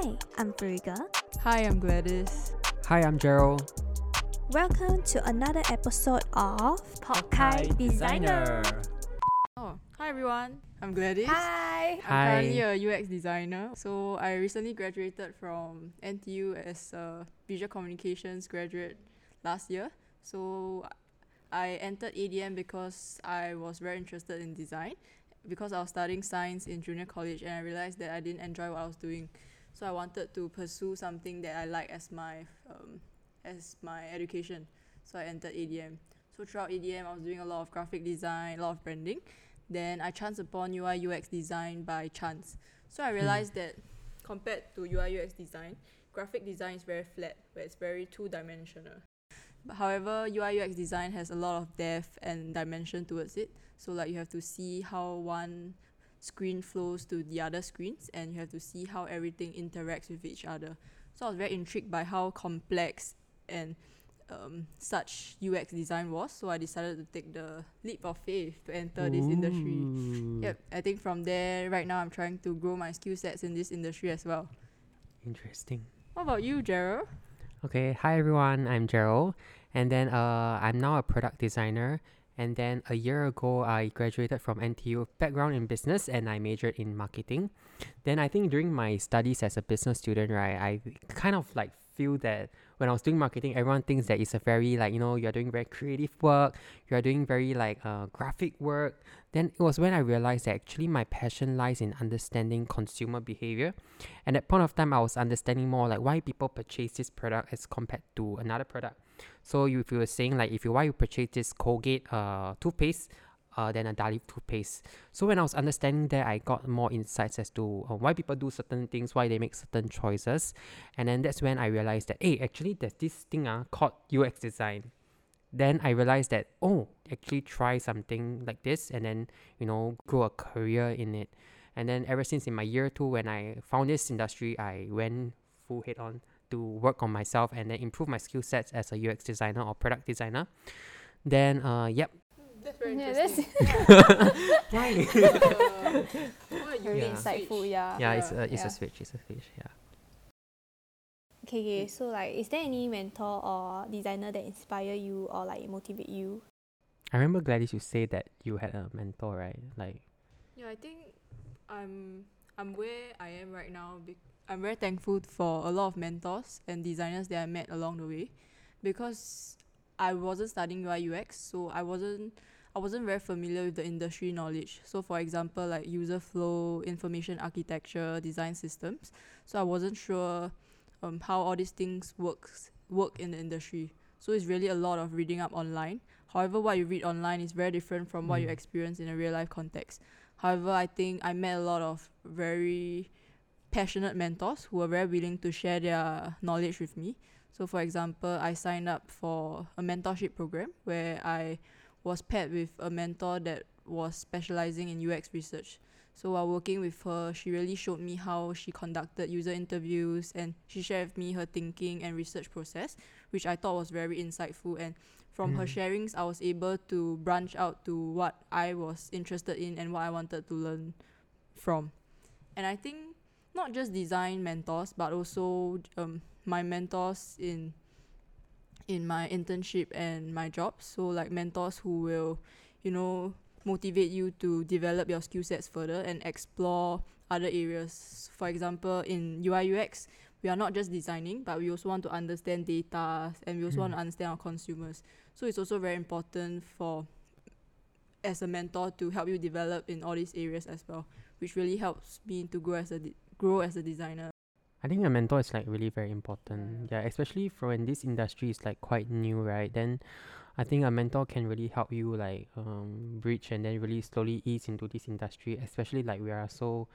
Hi, I'm Briga. Hi, I'm Gladys. Hi, I'm Jerol. Welcome to another episode of Pokai Designer. Oh, hi everyone. I'm Gladys. Hi. Hi! I'm currently a UX designer. So I recently graduated from NTU as a visual communications graduate last year. So I entered ADM because I was very interested in design because I was studying science in junior college and I realized that I didn't enjoy what I was doing. So I wanted to pursue something that I like as my um, as my education. So I entered ADM. So throughout ADM, I was doing a lot of graphic design, a lot of branding. Then I chanced upon UI UX design by chance. So I realized that compared to UI UX design, graphic design is very flat, where it's very two dimensional. But however, UI UX design has a lot of depth and dimension towards it. So like you have to see how one screen flows to the other screens and you have to see how everything interacts with each other. So I was very intrigued by how complex and um, such UX design was. So I decided to take the leap of faith to enter this industry. Ooh, Yep, I think from there, right now, I'm trying to grow my skill sets in this industry as well. Interesting. What about you, Jerol? Okay, hi everyone. I'm Jerol, and then uh, I'm now a product designer. And then a year ago, I graduated from NTU, background in business, and I majored in marketing. Then I think during my studies as a business student, right, I kind of like feel that when I was doing marketing, everyone thinks that it's a very like you know you're doing very creative work, you're doing very like uh, graphic work. Then it was when I realized that actually my passion lies in understanding consumer behavior. And at point of time, I was understanding more like why people purchase this product as compared to another product. So you, if you were saying like if you why you purchase this Colgate uh toothpaste, uh than a Darlie toothpaste. So when I was understanding that, I got more insights as to uh, why people do certain things, why they make certain choices, and then that's when I realized that hey, actually there's this thing uh, called UX design. Then I realized that oh, actually try something like this, and then you know grow a career in it. And then ever since in my year two, when I found this industry, I went full head on to work on myself and then improve my skill sets as a UX designer or product designer. Then, uh, yep. That's very Yeah, that's. Why? Uh, what very Yeah. insightful. Yeah. yeah, it's Yeah. a it's Yeah. a switch. It's a switch. Yeah. Okay, okay. So like, is there any mentor or designer that inspire you or like motivate you? I remember Gladys, you say that you had a mentor, right? Like, Yeah, I think I'm I'm where I am right now. Be- I'm very thankful for a lot of mentors and designers that I met along the way, because I wasn't studying UI UX, so I wasn't I wasn't very familiar with the industry knowledge. So for example, like user flow, information architecture, design systems. So I wasn't sure um, how all these things works work in the industry. So it's really a lot of reading up online. However, what you read online is very different from what you Mm. experience in a real life context. However, I think I met a lot of very passionate mentors who were very willing to share their knowledge with me. So, for example, I signed up for a mentorship program where I was paired with a mentor that was specializing in UX research. So, while working with her, she really showed me how she conducted user interviews and she shared with me her thinking and research process, which I thought was very insightful. And from her Mm. sharings, I was able to branch out to what I was interested in and what I wanted to learn from. And I think not just design mentors, but also um, my mentors in in my internship and my job. So like mentors who will, you know, motivate you to develop your skill sets further and explore other areas. For example, in UI UX, we are not just designing, but we also want to understand data and we also want to Mm. understand our consumers. So it's also very important for as a mentor to help you develop in all these areas as well, which really helps me to grow as a grow as a designer. I think a mentor is like really very important. Yeah, especially for when this industry is like quite new, right? Then I think a mentor can really help you like um bridge and then really slowly ease into this industry, especially like we are so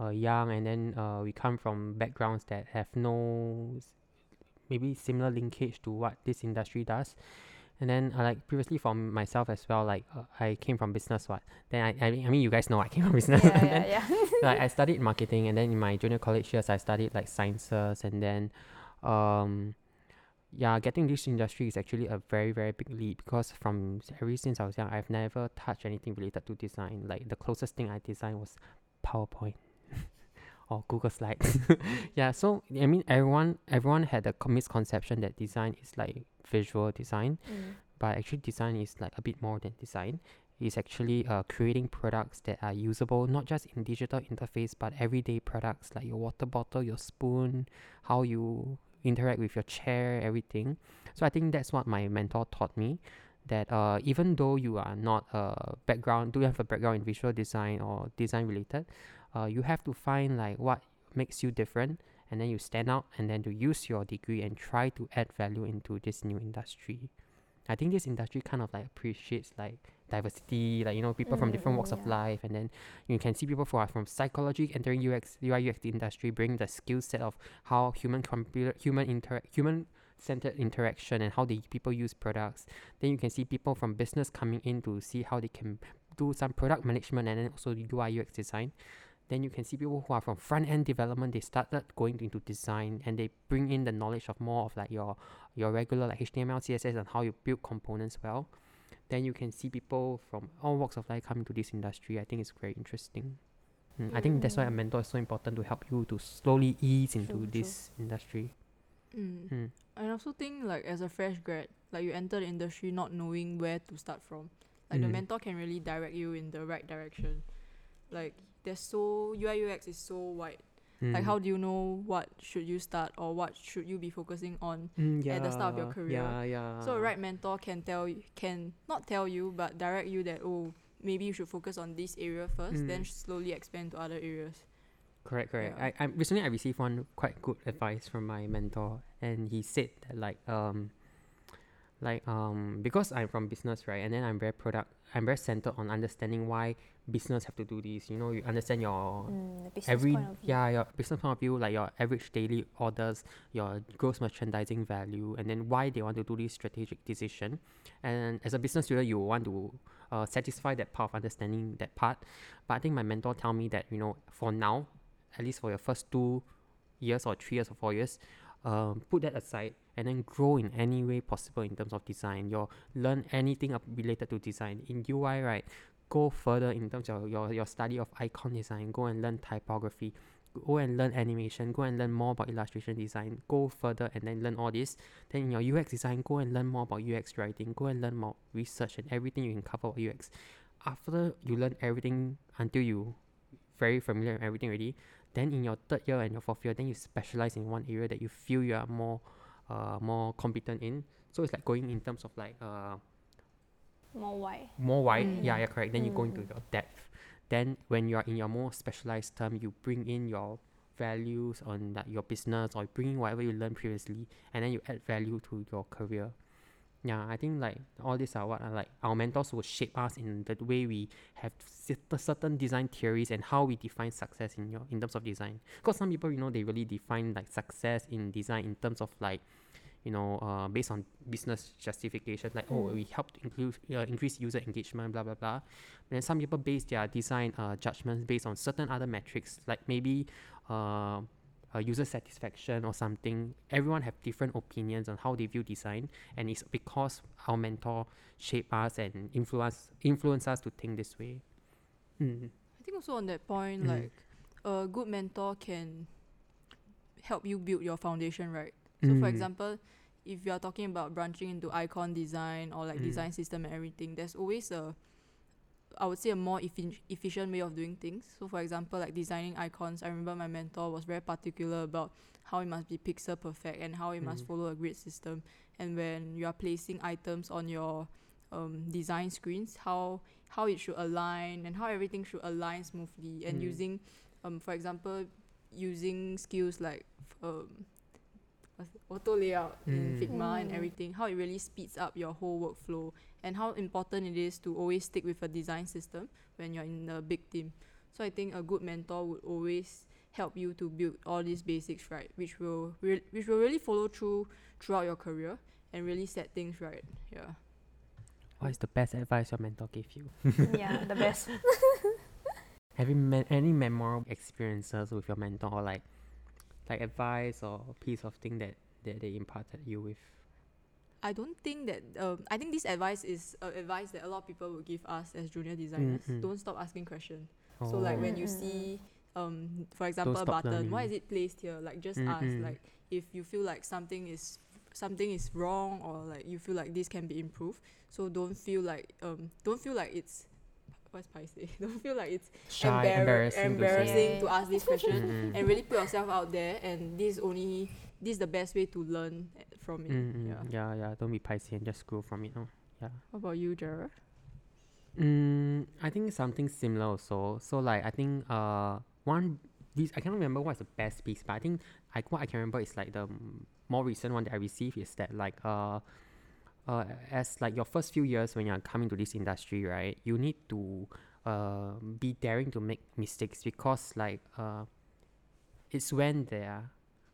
uh, young and then uh, we come from backgrounds that have no s- maybe similar linkage to what this industry does. And then uh, like previously for myself as well, like uh, I came from business what. Then I, I mean I mean you guys know I came from business. yeah, yeah, yeah. Like I studied marketing and then in my junior college years I studied like sciences and then um yeah getting this industry is actually a very very big leap because from ever since I was young I've never touched anything related to design like the closest thing I designed was PowerPoint or Google Slides. yeah, so I mean everyone everyone had a misconception that design is like visual design, Mm. but actually design is like a bit more than design. It's actually uh, creating products that are usable not just in digital interface but everyday products like your water bottle, your spoon, how you interact with your chair, everything. So I think that's what my mentor taught me. That uh, even though you are not a background, do you have a background in visual design or design related, uh, you have to find like what makes you different, and then you stand out, and then to use your degree and try to add value into this new industry. I think this industry kind of like appreciates like diversity, like you know people from Mm, different mm, walks of life, and then you can see people who are from psychology entering UX UI UX industry, bring the skill set of how human computer human interact human centered interaction and how the people use products. Then you can see people from business coming in to see how they can do some product management and then also UI UX design. Then you can see people who are from front end development, they started going into design and they bring in the knowledge of more of like your your regular like HTML, CSS and how you build components well. Then you can see people from all walks of life coming to this industry. I think it's very interesting. Mm, I think that's why a Mm. mentor is so important to help you to slowly ease into True, true. this industry. Mm. Mm. I also think like as a fresh grad, like you enter the industry not knowing where to start from. Like the Mm. mentor can really direct you in the right direction. Like there's so UI UX is so wide. Like Mm. how do you know what should you start or what should you be focusing on? Mm, at the start of your career. Yeah, yeah. So a right mentor can tell you can not tell you but direct you that oh maybe you should focus on this area first, then Mm. slowly expand to other areas. Correct, correct. Yeah. I, I recently I received one quite good advice from my mentor, and he said that like um, like um, because I'm from business, right, and then I'm very product, I'm very centered on understanding why business have to do this. You know, you understand your Mm, business every point of view. yeah your business point of view, like your average daily orders, your gross merchandising value, and then why they want to do this strategic decision. And as a business student, you want to uh, satisfy that part of understanding that part. But I think my mentor tell me that you know for now, at least for your first two years or three years or four years, um, put that aside and then grow in any way possible in terms of design. Your learn anything related to design in UI, right? Go further in terms of your, your study of icon design. Go and learn typography. Go and learn animation. Go and learn more about illustration design. Go further and then learn all this. Then in your UX design, go and learn more about UX writing. Go and learn more research and everything you can cover about UX. After you learn everything until you very familiar with everything already, then in your third year and your fourth year, then you specialize in one area that you feel you are more, uh, more competent in. So it's like going in terms of like uh, More wide. more wide. Mm. Yeah, yeah, correct. Then you go into Mm. your depth. Then when you are in your more specialized term, you bring in your values on like your business or bring in whatever you learned previously, and then you add value to your career. Yeah, I think like all these are what are like our mentors will shape us in the way we have cer- certain design theories and how we define success in your in terms of design. Because some people, you know, they really define like success in design in terms of like you know, uh, based on business justification, like oh, Mm. we helped include uh, increase user engagement, blah blah blah. Then some people base their design uh, judgments based on certain other metrics, like maybe uh, uh, user satisfaction or something. Everyone have different opinions on how they view design, and it's because our mentor shape us and influence influence us to think this way. Mm. I think also on that point, Mhm. like a good mentor can help you build your foundation right. So for Mm. example, if you are talking about branching into icon design or like Mm. design system and everything, there's always a I would say a more effi- efficient way of doing things. So for example, like designing icons, I remember my mentor was very particular about how it must be pixel perfect and how it must Mm. follow a grid system. And when you are placing items on your um, design screens, how how it should align and how everything should align smoothly. And Mm. using, um, for example, using skills like um? Auto layout in Mm. Figma and Mm. everything, how it really speeds up your whole workflow and how important it is to always stick with a design system when you're in a big team. So I think a good mentor would always help you to build all these basics right, which will re- which will really follow through throughout your career and really set things right. Yeah. What is the best advice your mentor gave you? yeah, the best. Have you met any memorable experiences with your mentor or like like advice or piece of thing that, that they imparted you with? I don't think that um, I think this advice is uh, advice that a lot of people would give us as junior designers. mm. Don't stop asking questions. So like when you mm, see um for example a stop button why is it placed here like just Mm, ask like if you feel like something is something is wrong or like you feel like this can be improved so don't feel like um don't feel like it's what's paiseh don't feel like it's Shy, embarra- embarrassing, embarrassing say. to ask this question Mm, mm. and really put yourself out there and this is only this is the best way to learn from it Mm, mm, yeah yeah, yeah. Don't be pricey and just grow from it. Oh. Yeah. what about you Jerol? Mm, I think something similar also. So like I think uh one this I cannot remember what's the best piece, but I think I what I can remember is like the more recent one that I received is that like uh uh as like your first few years when you're coming to this industry, right, you need to uh be daring to make mistakes because like uh it's when their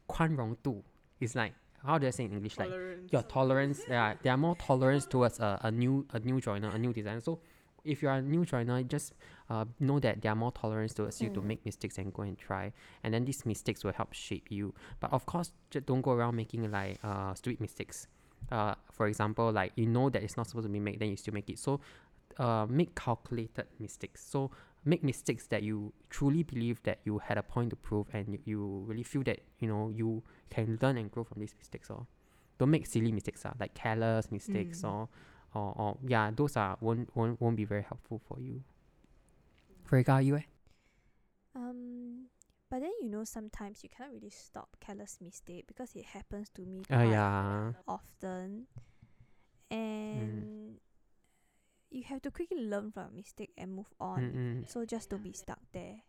宽容度 is like how do I say in English like Tolerance. your tolerance yeah they are more tolerance towards a, a new a new joiner a new designer so if you are a new joiner just uh, know that they are more tolerance towards you to Mm. make mistakes and go and try and then these mistakes will help shape you but of course just don't go around making like uh, stupid mistakes uh, for example like you know that it's not supposed to be made then you still make it so uh, make calculated mistakes so make mistakes that you truly believe that you had a point to prove and you, you really feel that you know you can learn and grow from these mistakes or don't make silly mistakes uh, like careless mistakes Mm. or, or or yeah those are won't, won't won't be very helpful for you Frega, you eh? But then you know sometimes you cannot really stop careless mistake because it happens to me Uh, quite yeah often, and you have to quickly learn from a mistake and move on. Mm-mm. So just don't be stuck there.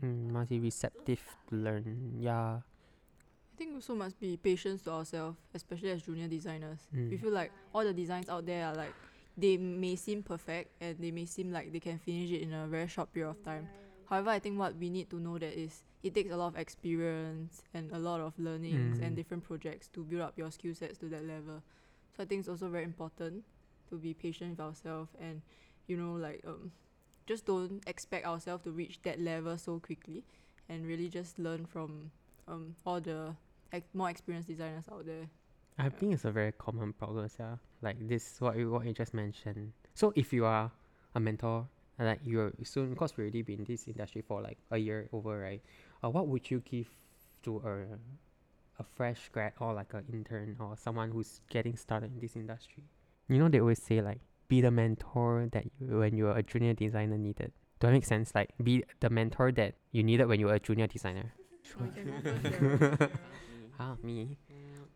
Mm, must be receptive to learn yeah I think we also must be patience to ourselves, especially as junior designers. We Mm. feel like all the designs out there are like they may seem perfect and they may seem like they can finish it in a very short period of time. However, I think what we need to know that is it takes a lot of experience and a lot of learnings Mm. and different projects to build up your skill sets to that level. So I think it's also very important to be patient with ourselves and you know like um just don't expect ourselves to reach that level so quickly and really just learn from um all the ex- more experienced designers out there. I think it's a very common problem, yeah. Like this, what you what you just mentioned. So if you are a mentor, and like you're soon, because we already been in this industry for like a year over, right? Uh, what would you give to a a fresh grad or like an intern or someone who's getting started in this industry? You know, they always say like be the mentor that you, when you're a junior designer needed. Do that make sense? Like be the mentor that you needed when you were a junior designer. You can go first, Jerol. Ah, me.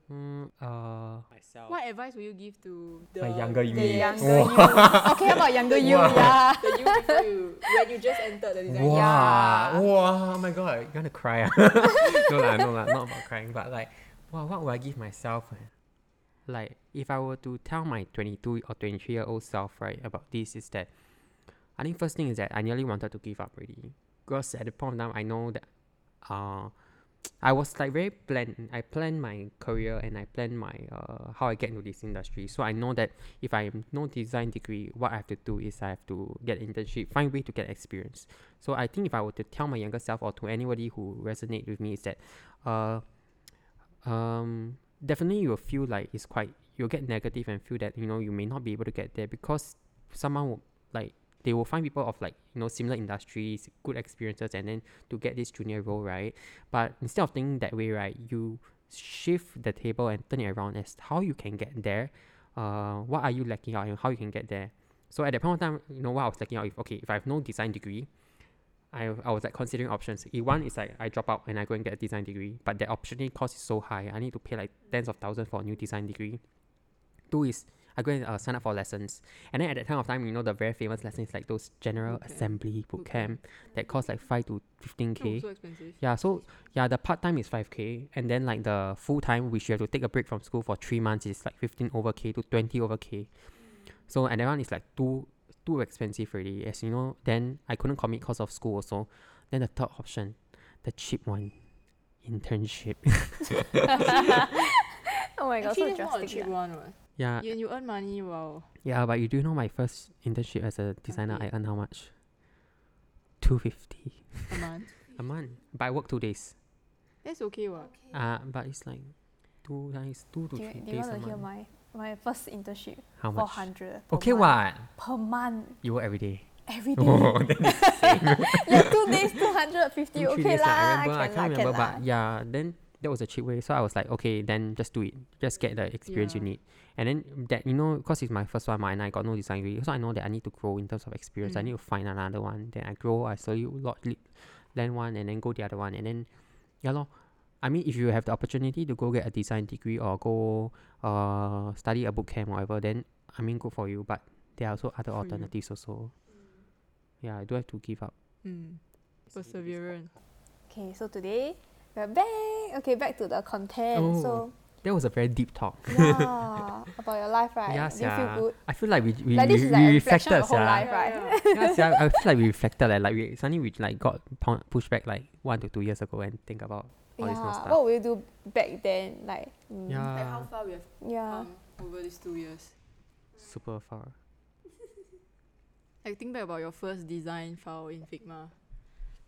Mm, uh, myself. what advice would you give to the, My younger you. the younger you. okay, about younger you, Wow. yeah. the you before you when you just entered the design? Wow. Yeah. Wow. Oh my god. you're gonna cry? no lah, no lah, not about crying, but like, wow, what would I give myself? eh? Like, if I were to tell my 22 or 23 year old self, right, about this, is that I think first thing is that I nearly wanted to give up already. Because at the point of time, I know that uh, I was like very planned. I planned my career and I planned my uh, how I get into this industry. So I know that if I have no design degree, what I have to do is I have to get internship, find way to get experience. So I think if I were to tell my younger self or to anybody who resonate with me is that, uh, um, definitely you'll feel like it's quite you'll get negative and feel that you know you may not be able to get there because someone will like they will find people of like you know similar industries, good experiences, and then to get this junior role, right? But instead of thinking that way, right, you shift the table and turn it around as how you can get there. Uh, what are you lacking out and how you can get there? So at that point of time, you know what I was lacking out. If okay, if I have no design degree, I I was like considering options. E one is like I drop out and I go and get a design degree, but the opportunity cost is so high. I need to pay like tens of thousands for a new design degree. Two is I go and uh, sign up for lessons, and then at that time of time, you know the very famous lessons like those general Bootcamp. assembly boot Bootcamp. camp that cost like five to fifteen k. so expensive. Yeah, so yeah, the part time is five k, and then like the full time, which you have to take a break from school for three months, is like fifteen over k to twenty over k. So and that one is like too too expensive already, as you know. Then I couldn't commit because of school also. Then the third option, the cheap one, internship. Oh my god, Actually, so that's not a cheap yeah. one. What? Yeah, You, you earn money, wow. yeah, but you do know my first internship as a designer, I Okay. earn how much? Two fifty A month. a month, but I work two days. That's okay, what? Uh but it's like two times two to Do you, three do you days want to hear my, my first internship? How Four much? hundred. Okay, month. what? Per month. You work every day. Every day. Oh, then it's same. yeah, two days, two hundred. fifty two, okay days lah. lah. I remember, I can can't lah, can remember, lah. but yeah, then that was a cheap way. So I was like, okay, then just do it. Just get the experience you need. And then that you know, because it's my first one, mah, and I got no design degree, so I know that I need to grow in terms of experience. I Mm. need to find another one. Then I grow, I slowly lot learn one, and then go the other one, and then yeah, lor. I mean, if you have the opportunity to go get a design degree or go uh study a boot camp or whatever, then I mean, good for you. But there are also other For you. alternatives also. Yeah, I don't have to give up. Mm. Perseverance. Okay, so today we're back. Okay, back to the content. Oh. So That was a very deep talk. yeah, about your life, right? Yeah, Do you feel good? I feel like we we, Like this we, is like we a reflection reflected, of your whole sia. life, right? yeah, sia, I feel like we reflected like, like we suddenly we like got pu- pushed back like one to two years ago and think about all this kind of Yeah. stuff. What will you do back then? Like mm, yeah, Like how far we have yeah. come over these two years. super far. Like think back about your first design file in Figma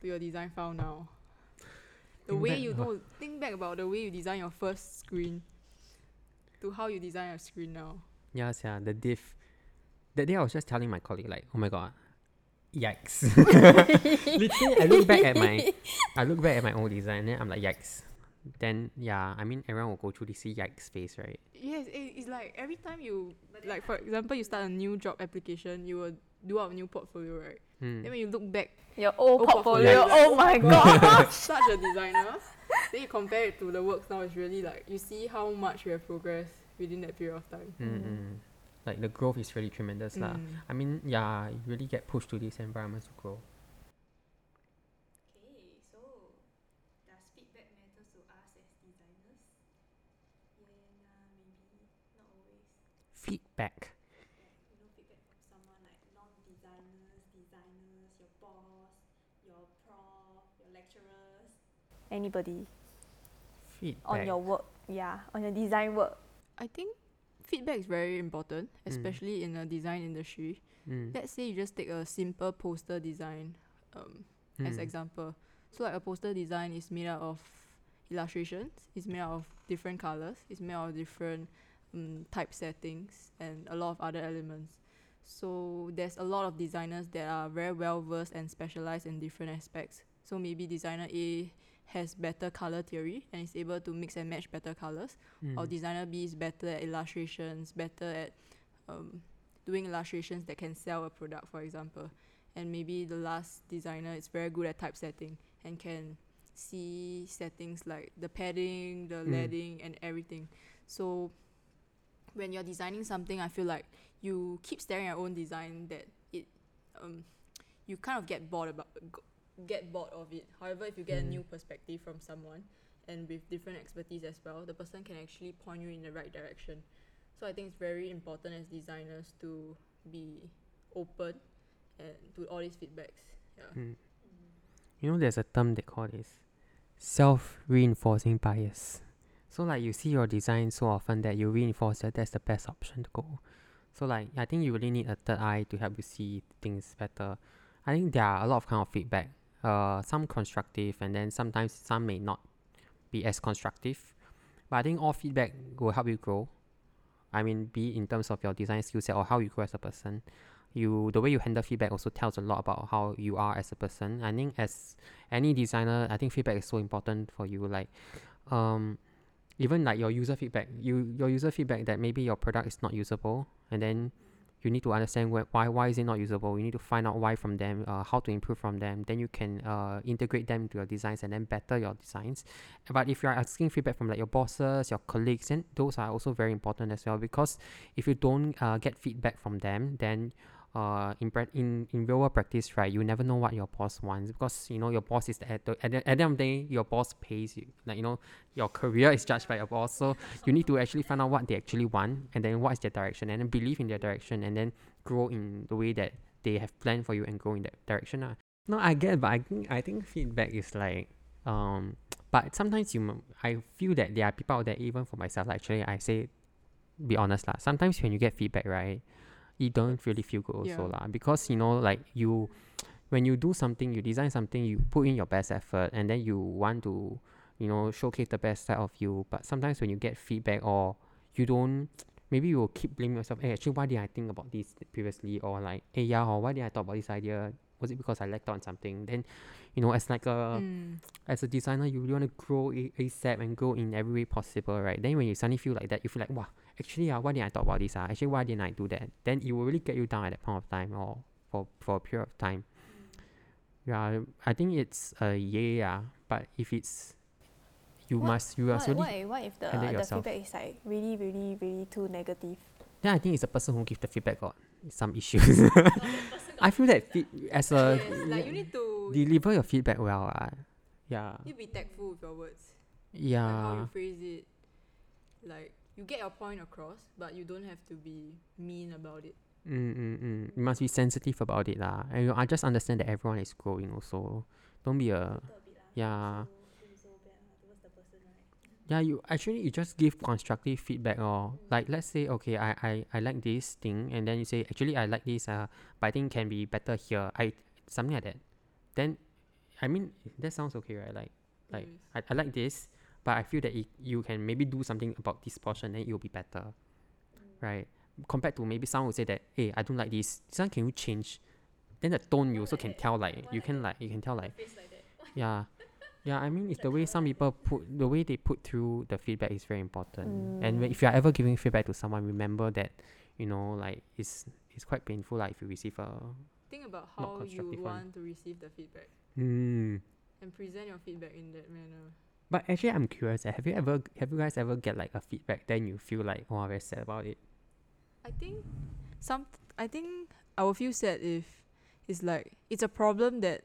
to your design file now. The Think way back you know think back about the way you design your first screen to how you design your screen now. Yeah, sia, the diff. That day I was just telling my colleague like, oh my god, yikes! Literally, I look back at my, I look back at my old design, and then I'm like, yikes. Then yeah, I mean everyone will go through this yikes phase, right? Yes, it, it's like every time you like for example you start a new job application, you will do out a new portfolio, right? Hmm. Then when you look back Your old Old portfolio. portfolio. Oh my god. such a designer, then you compare it to the works now, it's really like you see how much you have progressed within that period of time. Mm-mm. Like the growth is really tremendous, lah. Mm. I mean, yeah, you really get pushed to these environments to grow. Okay, so does feedback matter to us as designers? feedback matter to us as designers? Yeah, nah, maybe not always. Feedback. you know, feedback from someone like non-designers, designers, your boss, your prof, your lecturers. Anybody Feedback. on your work, yeah, on your design work. I think feedback is very important, Mm. especially in the design industry. Mm. Let's say you just take a simple poster design um, as Mm. example. So like a poster design is made out of illustrations, it's made out of different colors, it's made out of different um, type settings and a lot of other elements. So there's a lot of designers that are very well versed and specialized in different aspects. So maybe designer A has better color theory and is able to mix and match better colors or Mm. designer B is better at illustrations, better at um, doing illustrations that can sell a product, for example. And maybe the last designer is very good at typesetting and can see settings like the padding, the Mm. leading, and everything. So when you're designing something, I feel like you keep staring at your own design that it um, you kind of get bored about get bored of it. However, if you get a Mm. new perspective from someone and with different expertise as well, the person can actually point you in the right direction. So I think it's very important as designers to be open and to all these feedbacks. Yeah. Mm. You know, there's a term they call this self reinforcing bias. So, like, you see your design so often that you reinforce that that's the best option to go. So, like, I think you really need a third eye to help you see things better. I think there are a lot of kind of feedback, uh, some constructive, and then sometimes some may not be as constructive. But I think all feedback will help you grow. I mean, be in terms of your design skill set or how you grow as a person you the way you handle feedback also tells a lot about how you are as a person. I think as any designer, I think feedback is so important for you. Like, um, even like your user feedback, you your user feedback that maybe your product is not usable, and then you need to understand wh- why why is it not usable. You need to find out why from them, uh, how to improve from them. Then you can uh, integrate them into your designs and then better your designs. But if you are asking feedback from like your bosses, your colleagues, then those are also very important as well because if you don't uh, get feedback from them, then uh, in, in in real world practice, right, you never know what your boss wants because you know your boss is the at the, at the end of the day, your boss pays you. Like you know, your career is judged by your boss, so you need to actually find out what they actually want and then what is their direction and then believe in their direction and then grow in the way that they have planned for you and grow in that direction. Uh. No, I get, but I think I think feedback is like um, but sometimes you, I feel that there are people out there, even for myself. Actually, I say, be honest lah. Sometimes when you get feedback, right, you don't really feel good also Yeah. lah because you know like you when you do something you design something you put in your best effort and then you want to you know showcase the best side of you but sometimes when you get feedback or you don't maybe you will keep blaming yourself hey actually why did i think about this previously or like hey yeah or why did i thought about this idea was it because I lacked on something? Then, you know, as like a Mm. as a designer, you really want to grow a- ASAP and grow in every way possible, right? Then when you suddenly feel like that, you feel like, wow, actually, uh, why didn't I talk about this? Uh? Actually, why didn't I do that? Then it will really get you down at that point of time or for, for a period of time. Yeah, I think it's a yeah, but if it's, you What- must, you are What, really, what, if- what if the, handle the feedback is like really, really, really too negative? then I think it's the person who gives the feedback got some issues. I feel that fe- as a, yes, like you need to deliver your feedback well. Uh, yeah. you be tactful with your words. yeah Like how you phrase it. Like you get your point across, but you don't have to be mean about it. Mm, mm, mm. You must be sensitive about it lah. And you, I just understand that everyone is growing also. Don't be a yeah. Yeah, you actually you just give constructive feedback or like let's say okay I, I, I like this thing and then you say actually I like this uh but I think can be better here. I something like that. Then I mean that sounds okay, right? Like like I, I like this, but I feel that it, you can maybe do something about this portion, then it will be better, right? Compared to maybe someone would say that, hey, I don't like this. This one can you change? Then the tone you also can tell like you can like you can tell like yeah, yeah. I mean, it's the way some people put the way they put through the feedback is very important. And if you are ever giving feedback to someone, remember that you know like it's it's quite painful like if you receive a Think about how you constructive one. want to receive the feedback mm. and present your feedback in that manner. But actually, I'm curious. eh, Have you ever have you guys ever get like a feedback then you feel like oh very sad about it? I think some I think I will feel sad if it's like it's a problem that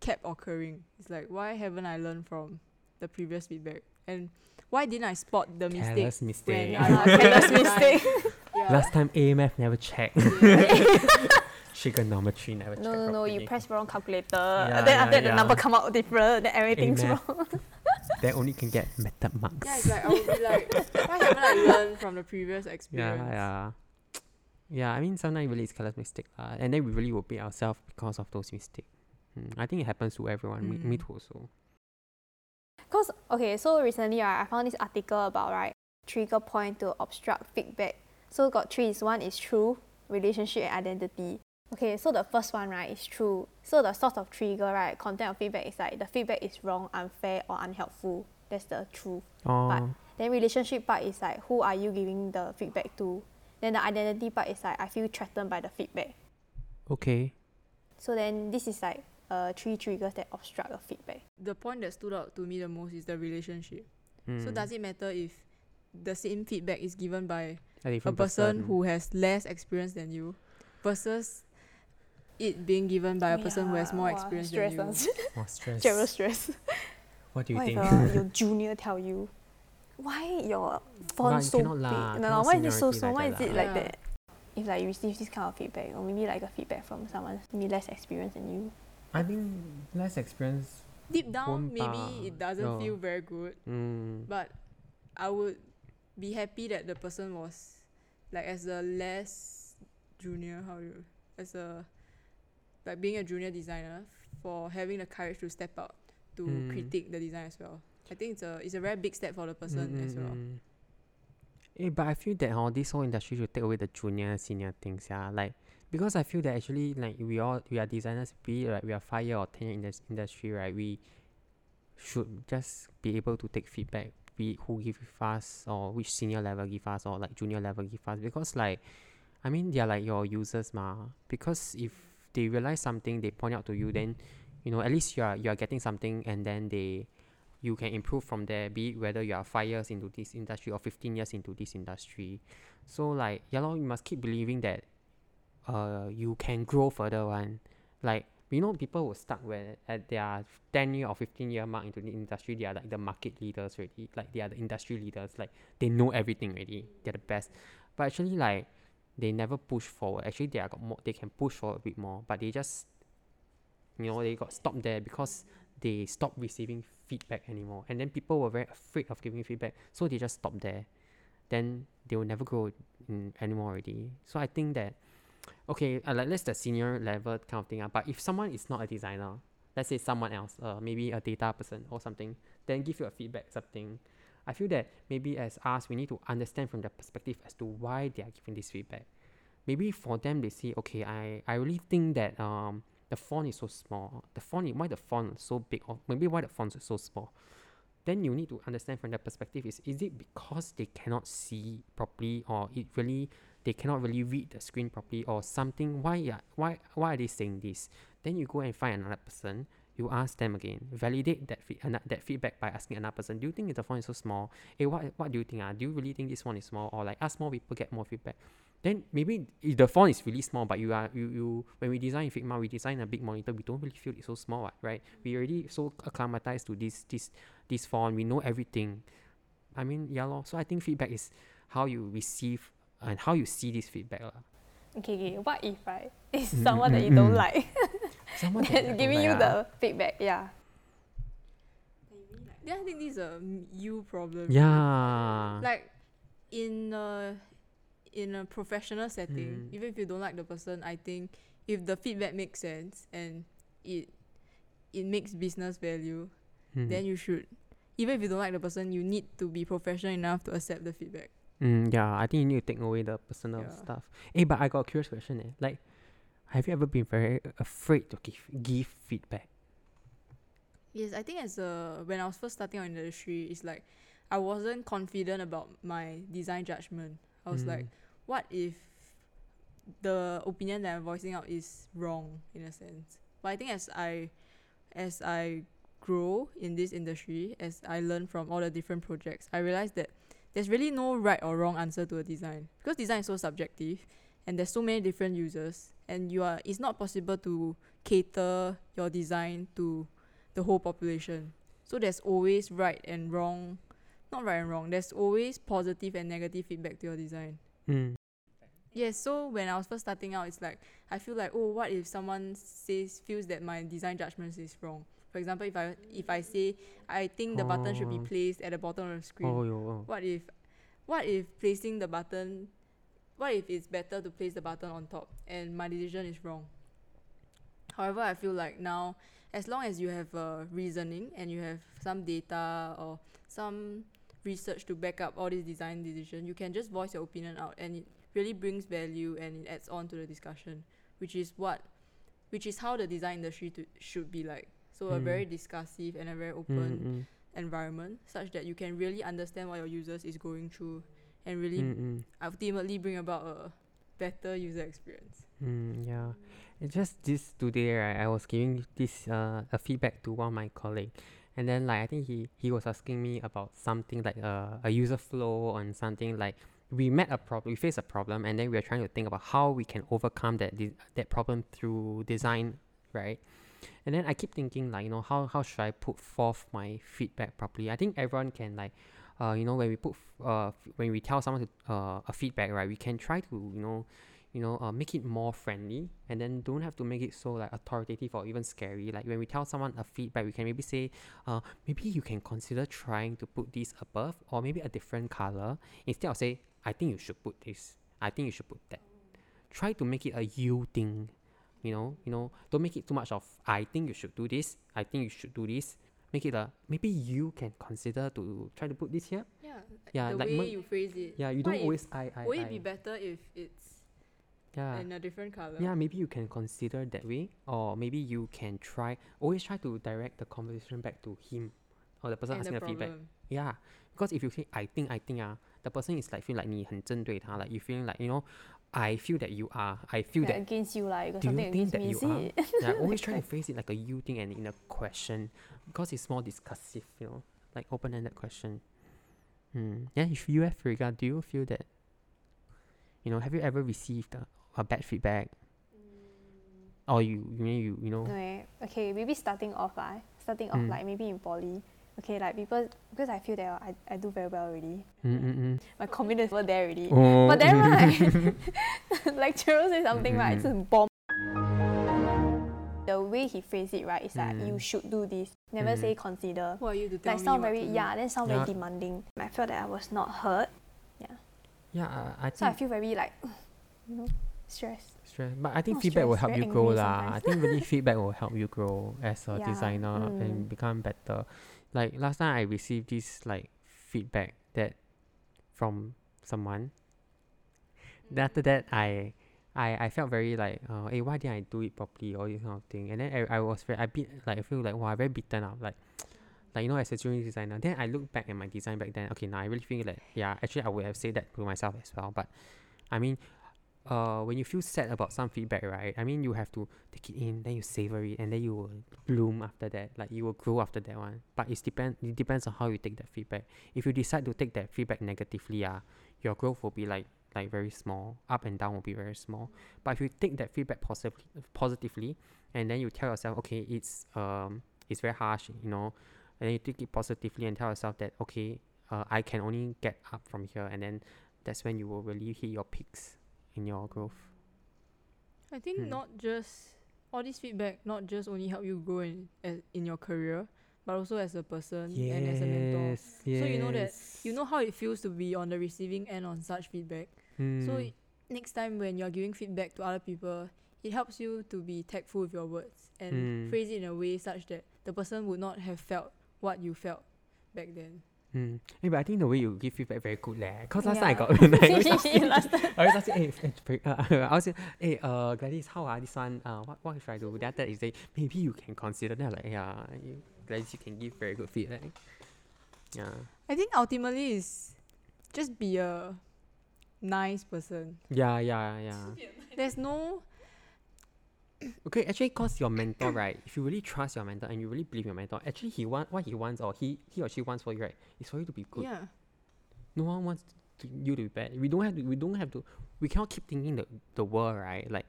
kept occurring. It's like why haven't I learned from the previous feedback? And why didn't I spot the mistake? Careless mistake. when I careless mistake. Yeah. Last time AMF never checked. yeah. Trigonometry never. No, no, no. You press wrong calculator. Yeah, then yeah, after that, the number come out different. Then everything's Amen. wrong. Then only can get method marks. yeah, it's like I would be like, why haven't I learned from the previous experience? yeah. Yeah, yeah I mean sometimes really it's careless mistake lah, and then we really will beat ourselves because of those mistakes. Mm, I think it happens to everyone. Me, me Mm. too also. Cause okay, so recently right, I found this article about right trigger point to obstruct feedback. So got three. Is one is true, relationship and identity. Okay, so the first one right is true. So the source of trigger right, content of feedback is like the feedback is wrong, unfair or unhelpful. That's the truth. Oh, Then relationship part is like who are you giving the feedback to? Then the identity part is like I feel threatened by the feedback. okay. So then this is like uh, three triggers that obstruct a feedback. The point that stood out to me the most is the relationship. So Mm, does it matter if the same feedback is given by a a different person who has less experience than you versus it being given by a person who has more experience than you. more stress. General stress. What do you What if think? uh, your junior tell you, why your font you so cannot big? lah, no, no, why is it so seniority small? Why like is that it lah. like Yeah. that? If like you receive this kind of feedback, or maybe like a feedback from someone maybe less experienced than you. I think less experience. Deep down, maybe it doesn't No. feel very good, Mm, but I would be happy that the person was like as a less junior, how you as a like being a junior designer for having the courage to step out to Mm. critique the design as well. I think it's a it's a very big step for the person mm, as mm, well. mm. Eh, but I feel that huh, this whole industry should take away the junior senior things, yeah. Like because I feel that actually like we all we are designers, be like we are five year or ten year in this industry, right? We should just be able to take feedback, be who give us or which senior level give us or like junior level give us because like I mean they are like your users ma. Because if they realize something, they point out to you, then you know at least you are you are getting something, and then they you can improve from there. Be it whether you are five years into this industry or fifteen years into this industry. So like yeah lor, you must keep believing that uh you can grow further one. Like you know people were stuck where at their ten year or fifteen year mark into the industry, they are like the market leaders already. Like they are the industry leaders. Like they know everything already. They're the best. But actually like they never push forward. Actually they are got more they can push forward a bit more, but they just you know, they got stopped there because they stopped receiving feedback anymore. And then people were very afraid of giving feedback, so they just stopped there. Then they will never grow in anymore already. So I think that okay, uh, like let's the senior level kind of thing. Uh, but if someone is not a designer, let's say someone else, uh, maybe a data person or something, then give you a feedback something. I feel that maybe as us, we need to understand from their perspective as to why they are giving this feedback. Maybe for them, they say, okay, I, I really think that um the font is so small. The font, why the font is so big, or maybe why the font is so small. Then you need to understand from their perspective is is it because they cannot see properly, or it really they cannot really read the screen properly, or something? Why are why why are they saying this? Then you go and find another person. You ask them again. Validate that ano- that feedback by asking another person. Do you think the font is so small? Hey, what what do you think? Ah, do you really think this one is small, or like ask more people get more feedback? Then maybe if the font is really small, but you are you you when we design Figma, we design a big monitor. We don't really feel it's so small, right? We already so acclimatized to this this this font. We know everything. I mean, yeah, lor. So I think feedback is how you receive and how you see this feedback, lah. Okay, okay. What if right? It's Mm, someone mm, that you don't mm. like Someone that that's giving like, you the feedback. Yeah. That you really like. Yeah, I think this is a m- you problem. yeah. Like in a in a professional setting, Mm. even if you don't like the person, I think if the feedback makes sense and it it makes business value, Mm. then you should even if you don't like the person, you need to be professional enough to accept the feedback. Mm, yeah, I think you need to take away the personal Yeah. stuff. Hey, but I got a curious question. Eh. Like, have you ever been very afraid to give give feedback? Yes, I think as a when I was first starting out in the industry, it's like I wasn't confident about my design judgment. I was like, Mm. what if the opinion that I'm voicing out is wrong in a sense? But I think as I as I grow in this industry, as I learn from all the different projects, I realized that there's really no right or wrong answer to a design because design is so subjective and there's so many different users and you are it's not possible to cater your design to the whole population. So there's always right and wrong, not right and wrong. There's always positive and negative feedback to your design. Mm. Yes, so when I was first starting out, it's like I feel like, oh, what if someone says feels that my design judgment is wrong? For example, if I if I say I think the button should be Oh. placed at the bottom of the screen, Oh, yo, oh. what if what if placing the button what if it's better to place the button on top and my decision is wrong? However i feel like now as long as you have uh, reasoning and you have some data or some research to back up all these design decision you can just voice your opinion out and it really brings value and it adds on to the discussion which is what which is how the design industry to, should be like. So a Mm. very discussive and a very Mm, open mm, environment such that you can really understand what your users is going through and really mm, mm, ultimately bring about a better user experience. mm, yeah. It's just this today, right? I was giving this uh a feedback to one of my colleague, and then like I think he he was asking me about something like uh, a user flow on something like we met a problem, we faced a problem, and then we are trying to think about how we can overcome that de- that problem through design, right? And then I keep thinking like you know how how should I put forth my feedback properly? I think everyone can like, uh, you know when we put uh when we tell someone to, uh a feedback right, we can try to you know you know, uh, make it more friendly and then don't have to make it so like authoritative or even scary. Like when we tell someone a feedback, we can maybe say, uh, maybe you can consider trying to put this above or maybe a different color instead of say, I think you should put this. I think you should put that. Try to make it a you thing. You know, you know, don't make it too much of I think you should do this. I think you should do this Make it a maybe you can consider to try to put this here. Yeah, Yeah, the like way my- you phrase it. Yeah, you What don't if- always I I Would I. it be better if it's yeah. in a different color? Yeah, maybe you can consider that way, or maybe you can try always try to direct the conversation back to him or the person and asking the the feedback. problem. Yeah, because if you say I think I think ah, the person is like feel like 你很针对他 like you feeling like you know, I feel that you are, I feel that. against you, like Do you think that you are? yeah, always try to phrase it like a you thing and in a question because it's more discussive, you know, like open-ended question. Hmm. Yeah, if you have regard, do you feel that? You know, have you ever received a, a bad feedback? Or you, you know, you, you know, No, eh. Okay, maybe starting off, ah, starting off Mm. like maybe in poly. Okay, like people because I feel that I, I do very well already. mm, mm, mm. My confidence over there already. Oh, But then right, lecturer say something right, it's a bomb. The way he phrased it right, it's like you Mm. should do this. Never say consider. Who are you to tell Like me sound what very yeah, then sound Yeah. very demanding. I felt that I was not heard. yeah, uh, I think So I feel very like you know, stressed. stress, but I think Not feedback will help you grow angry lah. I think really feedback will help you grow as a Yeah, designer mm. and become better. Like last time, I received this like feedback that from someone. Then after that, I I, I felt very like uh hey why didn't I do it properly? All this kind of thing. And then I, I was very I bit like I feel like wow very beaten up. Like like you know as a junior designer. Then I look back at my design back then. Okay now I really feel like yeah actually I would have said that to myself as well. But I mean uh when you feel sad about some feedback right I mean you have to take it in then you savor it and then you will bloom after that like you will grow after that one. But it's depend it depends on how you take that feedback. If you decide to take that feedback negatively ah your growth will be like like very small. Up and down will be very small. But if you take that feedback positively positively and then you tell yourself okay it's um it's very harsh you know and then you take it positively and tell yourself that okay uh, i can only get up from here and then that's when you will really hit your peaks in your growth I think Hmm. not just all this feedback not just only help you grow in as, in your career, but also as a person and as a mentor. So you know that you know how it feels to be on the receiving end on such feedback. So Mm, next time when you're giving feedback to other people, it helps you to be tactful with your words and Mm. phrase it in a way such that the person would not have felt what you felt back then. Mm. Hey, but I think the way you give feedback very good leh. Cause last time I got like, always ask me- Last time. I always ask you, hey, eh, uh, I was say, hey, uh, Gladys, how are this one? Uh, what, what should I do? Then after that, you say, maybe you can consider. Then I'm like, yeah, you, Gladys, you can give very good feedback. Yeah. I think ultimately is just be a nice person. Yeah, yeah, yeah. There's no Okay, actually, cause your mentor, right? If you really trust your mentor and you really believe your mentor, actually, he want what he wants or he he or she wants for you, right? Is for you to be good. yeah. No one wants to, you to be bad. We don't have to. We don't have to. We cannot keep thinking the the world, right? Like,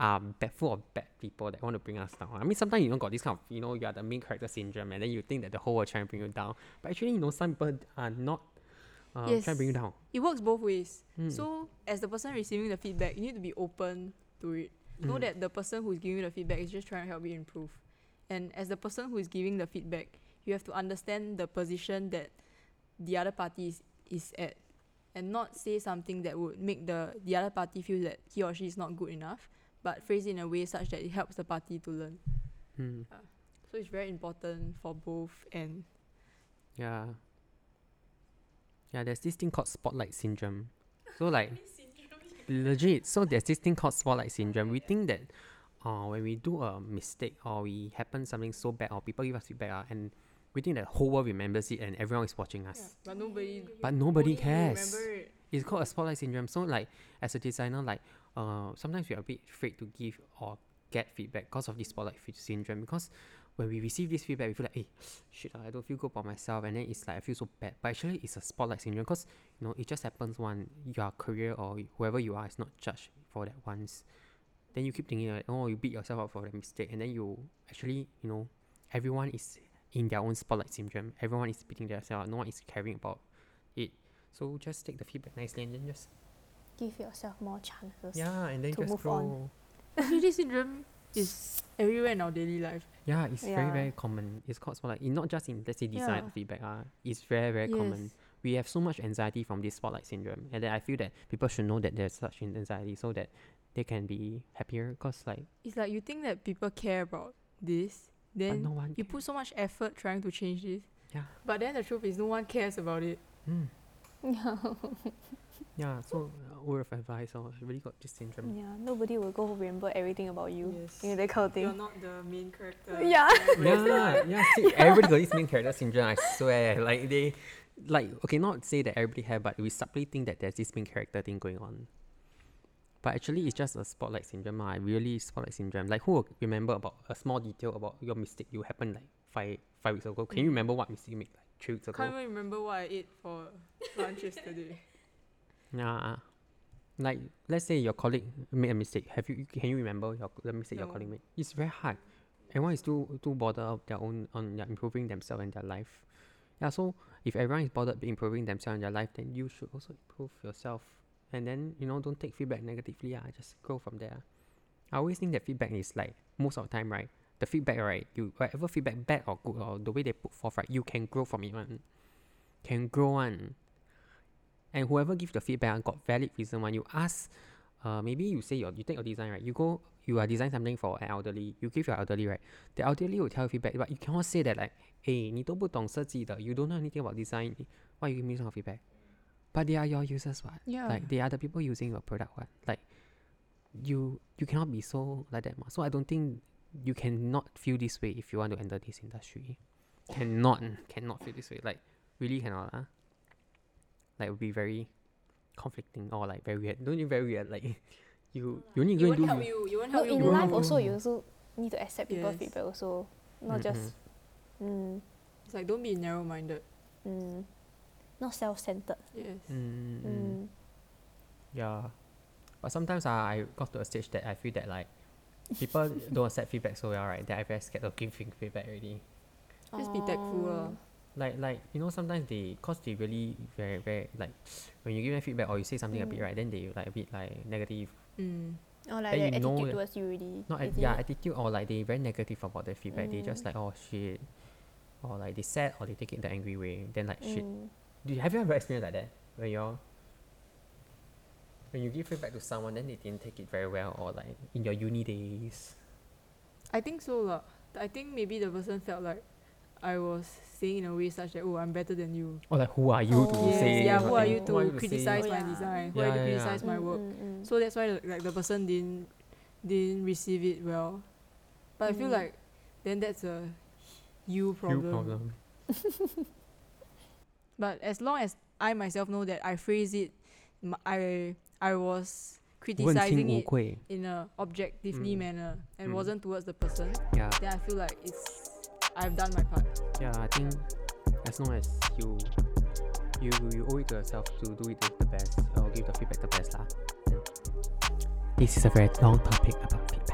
um, bad full of bad people that want to bring us down. I mean, sometimes you don't got this kind of, you know, you are the main character syndrome, and then you think that the whole world trying to bring you down. But actually, you know, some people are not. Uh, trying to bring you down. It works both ways. Mm. So as the person receiving the feedback, you need to be open to it. Know Mm. that the person who is giving you the feedback is just trying to help you improve. And as the person who is giving the feedback, you have to understand the position that the other party is, is at and not say something that would make the, the other party feel that he or she is not good enough, but phrase it in a way such that it helps the party to learn. Mm. So it's very important for both and Yeah. Yeah, there's this thing called spotlight syndrome. So like legit, so there's this thing called spotlight syndrome. We think that uh when we do a mistake or we happen something so bad or people give us feedback uh, and we think that the whole world remembers it and everyone is watching us. but nobody But nobody cares. It. It's called a spotlight syndrome. So like as a designer, like uh sometimes we are a bit afraid to give or get feedback because of this spotlight syndrome. Because when we receive this feedback, we feel like, hey, shit, ah, I don't feel good about myself, and then it's like I feel so bad. But actually, it's a spotlight syndrome because you know it just happens one your career or whoever you are is not judged for that once. Then you keep thinking like, oh, you beat yourself up for that mistake, and then you actually, you know, everyone is in their own spotlight syndrome. Everyone is beating themselves. up. No one is caring about it. So just take the feedback nicely and then just Give yourself more chances. yeah, and then to just move grow. on. Actually, syndrome is everywhere in our daily life. Yeah, it's very Yeah. very common. It's called spotlight. It not just in let's say design Yeah. feedback. Uh, it's very very common. Yes. We have so much anxiety from this spotlight syndrome, and then I feel that people should know that there's such an anxiety so that they can be happier. Cause like, It's like you think that people care about this, but then no one. you put so much effort trying to change this. Yeah. But then the truth is, no one cares about it. Mm. Yeah. Yeah. So uh, word of advice, or really got this syndrome. yeah. Nobody will go remember everything about you. Yes. You know, that kind of You're not the main character. Yeah. yeah, yeah. See, everybody got this main character syndrome. I swear. Like they, like okay, not say that everybody have, but we subtly think that there's this main character thing going on. But actually, it's just a spotlight syndrome. Ah, really spotlight syndrome. Like who will remember about a small detail about your mistake you happened like five five weeks ago? Can you Mm. remember what mistake you made like three weeks ago? I can't even remember what I ate for lunch yesterday. Yeah. Like let's say your colleague made a mistake. Have you can you remember your the mistake your No. colleague made? It's very hard. Everyone is too too bothered of their own on their improving themselves and their life. Yeah, so if everyone is bothered improving themselves and their life, then you should also improve yourself. And then, you know, don't take feedback negatively, ah, just grow from there. I always think that feedback is like most of the time, right? The feedback, right? You whatever feedback, bad or good or the way they put forth, right, you can grow from it one. Can grow one. And whoever give the feedback ah, got valid reason one. You ask, uh, maybe you say your you take your design right. You go you are design something for an elderly. You give your elderly right. The elderly will tell you feedback, but you cannot say that like, hey, 你都不懂设计的, you don't know anything about design. Why you give me some feedback? But they are your users, what? Yeah. Like they are the people using your product, what? Like you you cannot be so like that. ma. So I don't think you cannot feel this way if you want to enter this industry. Cannot cannot feel this way. Like really cannot ah. Like it would be very conflicting or like very weird. Don't you very weird? Like you you only It go and do help you- you. You won't No, you. in grow. life also Mm. you also need to accept people Yes. feedback also, not Mm, just mm, It's like don't be narrow-minded. mm, not self-centered. Yes. Mm, mm. Mm. Yeah. But sometimes uh, I got to a stage that I feel that like people don't accept feedback so well, right? That I very scared of giving feedback already. Just be tactful lah. Like like you know sometimes they cause they really very very like when you give them feedback or you say something a bit Mm. right then they like a bit like negative Mm. Or like Then their you know attitude that- towards you already. not at, yeah it? attitude or like they very negative about the feedback they just Mm. like oh shit or like they sad or they take it the angry way then like shit Mm. do you, have you ever experienced like that when you're when you give feedback to someone then they didn't take it very well or like in your uni days I think so lah. I think maybe the person felt like I was saying in a way such that oh I'm better than you. Or like who are you oh. to yes, say? Yeah, who are you to, criticize my oh, design? Who are you to criticize my work? Mm, mm, mm. So that's why like the person didn't didn't receive it well. But I feel mm. like then that's a you problem. You problem. but as long as I myself know that I phrase it, I I was criticizing it in a objectively mm. manner and mm. wasn't towards the person. Yeah. Then I feel like it's I've done my part. yeah I think as long as you you you owe it to yourself to do it the best or give the feedback the best lah. This is a very long topic about feedback